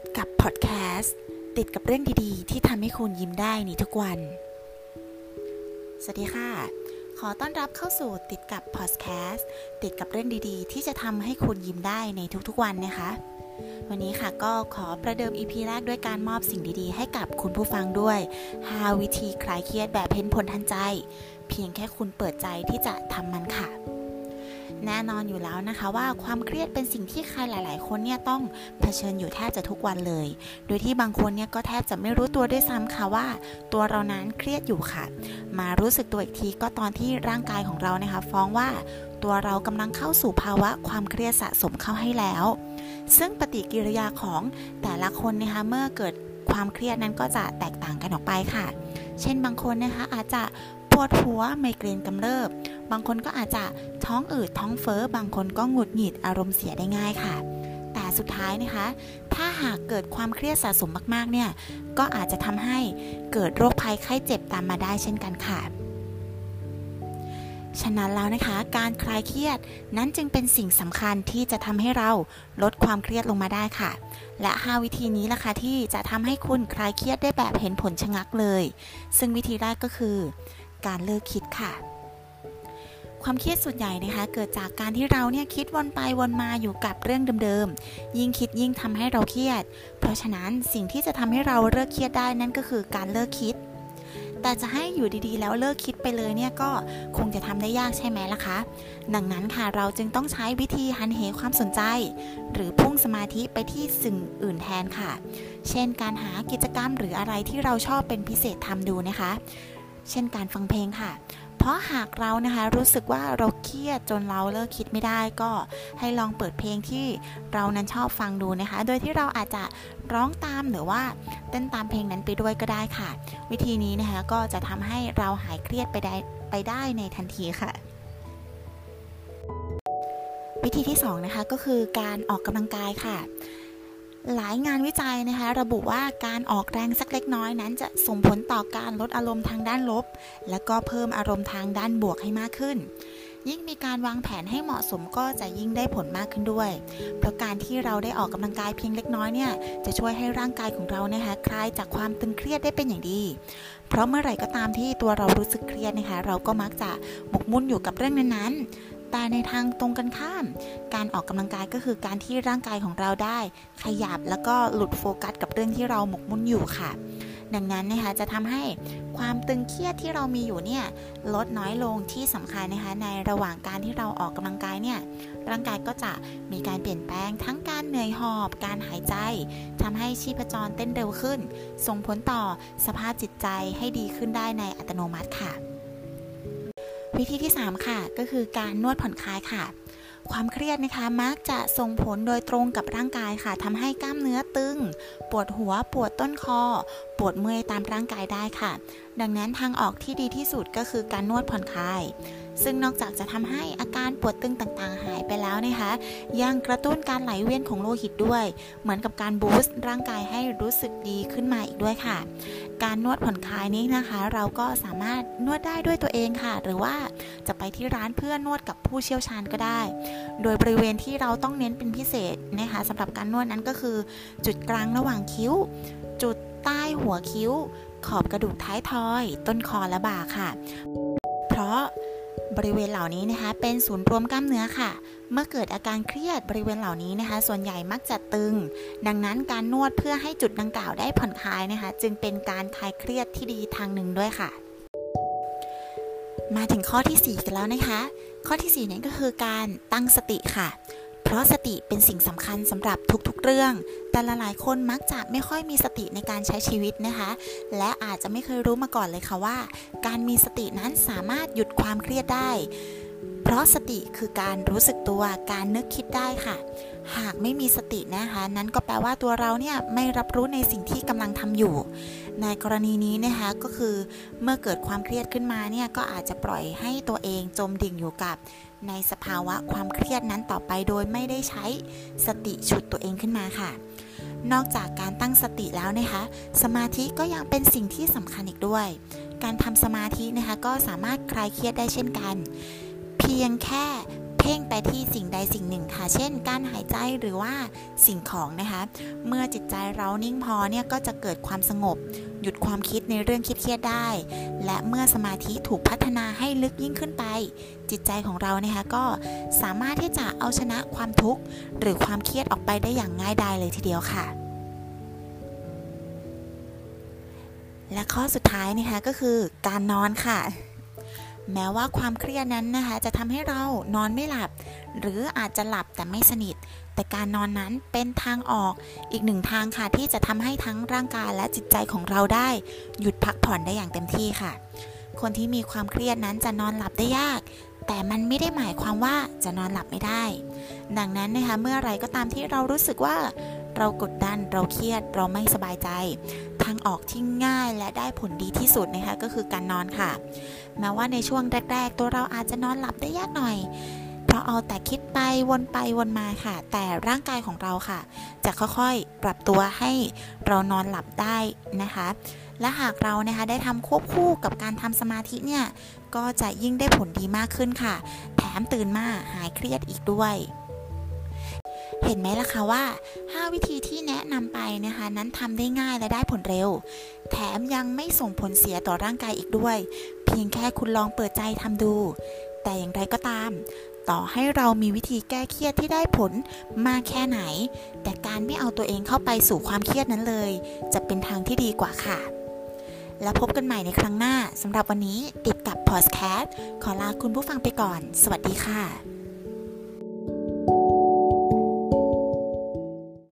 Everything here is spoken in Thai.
ติดกับพอดแคสต์ติดกับเรื่องดีๆ ที่ทำให้คุณยิ้มได้ในทุกวัน สวัสดีค่ะ ขอต้อนรับเข้าสู่ติดกับพอดแคสต์ติดกับเรื่องดีๆ ที่จะทำให้คุณยิ้มได้ในทุกๆวันนะคะ วันนี้ค่ะก็ขอประเดิม EP แรกด้วยการมอบสิ่งดีๆ ให้กับคุณผู้ฟังด้วย 5 วิธีคลายเครียดแบบเห็นผลทันใจ เพียงแค่คุณเปิดใจที่จะทำมันค่ะ แน่นอนอยู่แล้วนะคะว่าความเครียดเป็นสิ่งที่ใครหลาย ๆ คนเนี่ยต้องเผชิญอยู่แทบจะทุกวันเลย โดยที่บางคนเนี่ยก็แทบจะไม่รู้ตัวด้วยซ้ำค่ะว่า ตัวเรานั้นเครียดอยู่ค่ะ มารู้สึกตัวอีกทีก็ตอนที่ร่างกายของเรานะคะฟ้องว่าตัวเรากำลังเข้าสู่ภาวะความเครียดสะสมเข้าให้แล้ว ซึ่งปฏิกิริยาของแต่ละคนนะคะเมื่อเกิดความเครียดนั้นก็จะแตกต่างกันออกไปค่ะ เช่นบางคนนะคะอาจจะ วดหัวไมเกรนกำเริบ บางคนก็อาจจะท้องอืดท้องเฟอ้อ บางคนก็หงุดหงิดอารมณ์เสียได้ง่ายค่ะ แต่สุดท้ายนะคะ ถ้าหากเกิดความเครียดสะสมมากๆเนี่ย ก็อาจจะทำให้เกิดโรคภัยไข้เจ็บตามมาได้เช่นกันค่ะฉะนั้นแล้วนะคะ การคลายเครียดนั้นจึงเป็นสิ่งสำคัญที่จะทำให้เราลดความเครียดลงมาได้ค่ะ และ 5 วิธีนี้ล่ะค่ะที่จะทำให้คุณคลายเครียดได้แบบเห็นผลชะงักเลย ซึ่งวิธีแรกก็คือ การเลิกคิดค่ะ ความเครียดส่วนใหญ่นะคะ เกิดจากการที่เราเนี่ยคิดวนไปวนมาอยู่กับเรื่องเดิมๆ ยิ่งคิดยิ่งทำให้เราเครียด เพราะฉะนั้นสิ่งที่จะทำให้เราเลิกเครียดได้นั่นก็คือการเลิกคิด แต่จะให้อยู่ดีๆ แล้วเลิกคิดไปเลยเนี่ยก็คงจะทำได้ยากใช่ไหมล่ะคะ ดังนั้นค่ะเราจึงต้องใช้วิธีหันเหความสนใจ หรือพุ่งสมาธิไปที่สิ่งอื่นแทนค่ะ เช่น การหากิจกรรมหรืออะไรที่เราชอบเป็นพิเศษทำดูนะคะ เช่นการฟังเพลงค่ะ เพราะหากเรานะคะรู้สึกว่าเราเครียดจนเราเลิกคิดไม่ได้ก็ให้ลองเปิดเพลงที่เรานั้นชอบฟังดูนะคะ โดยที่เราอาจจะร้องตามหรือว่าเต้นตามเพลงนั้นไปด้วยก็ได้ค่ะ วิธีนี้นะคะก็จะทำให้เราหายเครียดไปได้ไปได้ในทันทีค่ะวิธีที่2นะคะก็คือการออกกำลังกายค่ะ หลายงานวิจัยนะคะ ระบุว่าการออกแรงสักเล็กน้อยนั้น จะส่งผลต่อการลดอารมณ์ทางด้านลบ และก็เพิ่มอารมณ์ทางด้านบวกให้มากขึ้น ยิ่งมีการวางแผนให้เหมาะสมก็จะยิ่งได้ผลมากขึ้นด้วย เพราะการที่เราได้ออกกำลังกายเพียงเล็กน้อยเนี่ยจะช่วยให้ร่างกายของเรานะคะคลายจากความตึงเครียดได้เป็นอย่างดี เพราะเมื่อไหร่ก็ตามที่ตัวเรารู้สึกเครียดนะคะ เราก็มักจะหมกมุ่นอยู่กับเรื่องนั้น แต่ในทางตรงกันข้าม การออกกำลังกายก็คือการที่ร่างกายของเราได้ ขยับแล้วก็หลุดโฟกัสกับเรื่องที่เราหมกมุ่นอยู่ค่ะ ดังนั้นนะคะจะทำให้ความตึงเครียดที่เรามีอยู่เนี่ยลดน้อยลงที่สำคัญนะคะในระหว่างการที่เราออกกำลังกายเนี่ยร่างกายก็จะมีการเปลี่ยนแปลงทั้งการเหนื่อยหอบ การหายใจทำให้ชีพจรเต้นเร็วขึ้น ส่งผลต่อสภาพจิตใจให้ดีขึ้นได้ในอัตโนมัติค่ะ วิธีที่ 3 ค่ะ ก็คือการนวดผ่อนคลายค่ะ ความเครียดนะคะมักจะส่งผลโดยตรงกับร่างกายค่ะทำให้กล้ามเนื้อตึง ปวดหัว ปวดต้นคอ ปวดเมื่อยตามร่างกายได้ค่ะ ดังนั้นทางออกที่ดีที่สุดก็คือการนวดผ่อนคลาย ซึ่งนอกจากจะทำให้อาการปวดตึงต่างๆ หายไปแล้วนะคะ ยังกระตุ้นการไหลเวียนของโลหิตด้วย เหมือนกับการบูสต์ร่างกายให้รู้สึกดีขึ้นมาอีกด้วยค่ะ การนวดผ่อนคลายนี้นะคะ เราก็สามารถนวดได้ด้วยตัวเองค่ะ หรือว่าจะไปที่ร้านเพื่อนวดกับผู้เชี่ยวชาญก็ได้ โดยบริเวณที่เราต้องเน้นเป็นพิเศษนะคะสำหรับการนวดนั้นก็คือ จุดกลางระหว่างคิ้ว จุดใต้หัวคิ้ว ขอบกระดูกท้ายทอย ต้นคอและบ่าค่ะ เพราะ บริเวณเหล่านี้นะคะ เป็นศูนย์รวมกล้ามเนื้อค่ะ เมื่อเกิดอาการเครียดบริเวณเหล่านี้นะคะ ส่วนใหญ่มักจะตึง ดังนั้นการนวดเพื่อให้จุดดังกล่าวได้ผ่อนคลายนะคะ จึงเป็นการคลายเครียดที่ดีทางหนึ่งด้วยค่ะ มาถึงข้อที่ 4 กันแล้วนะคะ ข้อที่4นั้นก็คือการตั้งสติค่ะ เพราะสติเป็นสิ่งสำคัญสำหรับทุกๆเรื่อง แต่ละหลายคนมักจะไม่ค่อยมีสติในการใช้ชีวิตนะคะ และอาจจะไม่เคยรู้มาก่อนเลยค่ะว่า การมีสตินั้นสามารถหยุดความเครียดได้ เพราะสติคือการรู้สึกตัวการนึกคิดได้ค่ะ หากไม่มีสตินะคะ นั้นก็แปลว่าตัวเราเนี่ยไม่รับรู้ในสิ่งที่กำลังทำอยู่ ในกรณีนี้นะคะก็คือเมื่อเกิดความเครียดขึ้นมาเนี่ยก็อาจจะปล่อยให้ตัวเองจมดิ่งอยู่กับ ในสภาวะความเครียดนั้นต่อไปโดยไม่ได้ใช้สติฉุดตัวเองขึ้นมาค่ะ นอกจากการตั้งสติแล้วนะคะสมาธิก็ยังเป็นสิ่งที่สำคัญอีกด้วย การทำสมาธินะคะก็สามารถคลายเครียดได้เช่นกัน เพียงแค่ พ่พ่งไปที่สิ่งใดสิ่งหนึ่งค่ะ เช่น การหายใจหรือว่าสิ่งของนะคะ เมื่อจิตใจเรานิ่งพอเนี่ยก็จะเกิดความสงบ หยุดความคิดในเรื่องคิดเครียดได้ และเมื่อสมาธิถูกพัฒนาให้ลึกยิ่งขึ้นไป จิตใจของเรานะคะก็สามารถที่จะเอาชนะความทุกข์ หรือความเครียดออกไปได้อย่างง่ายดายเลยทีเดียวค่ะและข้อสุดท้ายนะคะก็คือการนอนค่ะ แม้ว่าความเครียดนั้นนะคะ จะทำให้เรานอนไม่หลับ หรืออาจจะหลับแต่ไม่สนิท แต่การนอนนั้นเป็นทางออกอีกหนึ่งทางค่ะ ที่จะทำให้ทั้งร่างกายและจิตใจของเราได้ หยุดพักผ่อนได้อย่างเต็มที่ค่ะ คนที่มีความเครียดนั้นจะนอนหลับได้ยาก แต่มันไม่ได้หมายความว่าจะนอนหลับไม่ได้ ดังนั้นนะคะเมื่อไรก็ตามที่เรารู้สึกว่า เรากดดันเราเครียดเราไม่สบายใจ ทางออกที่ง่ายและได้ผลดีที่สุดนะคะก็คือการนอนค่ะ แม้ว่าในช่วงแรก ๆ ตัวเราอาจจะนอนหลับได้ยากหน่อยเพราะเอาแต่คิดไปวนไปวนมาค่ะ แต่ร่างกายของเราค่ะ จะค่อยๆปรับตัวให้เรานอนหลับได้นะคะ และหากเรานะคะได้ทำควบคู่กับการทำสมาธิเนี่ยก็จะยิ่งได้ผลดีมากขึ้นค่ะ แถมตื่นมาหายเครียดอีกด้วย เห็นไหมล่ะคะว่า 5 วิธีที่แนะนำไปนะคะ นั้นทำได้ง่ายและได้ผลเร็ว แถมยังไม่ส่งผลเสียต่อร่างกายอีกด้วย เพียงแค่คุณลองเปิดใจทำดู แต่อย่างไรก็ตาม ต่อให้เรามีวิธีแก้เครียดที่ได้ผลมากแค่ไหน แต่การไม่เอาตัวเองเข้าไปสู่ความเครียดนั้นเลย จะเป็นทางที่ดีกว่าค่ะแล้วพบกันใหม่ในครั้งหน้า สำหรับวันนี้ติดกับพอดแคสต์ขอลาคุณผู้ฟังไปก่อน สวัสดีค่ะ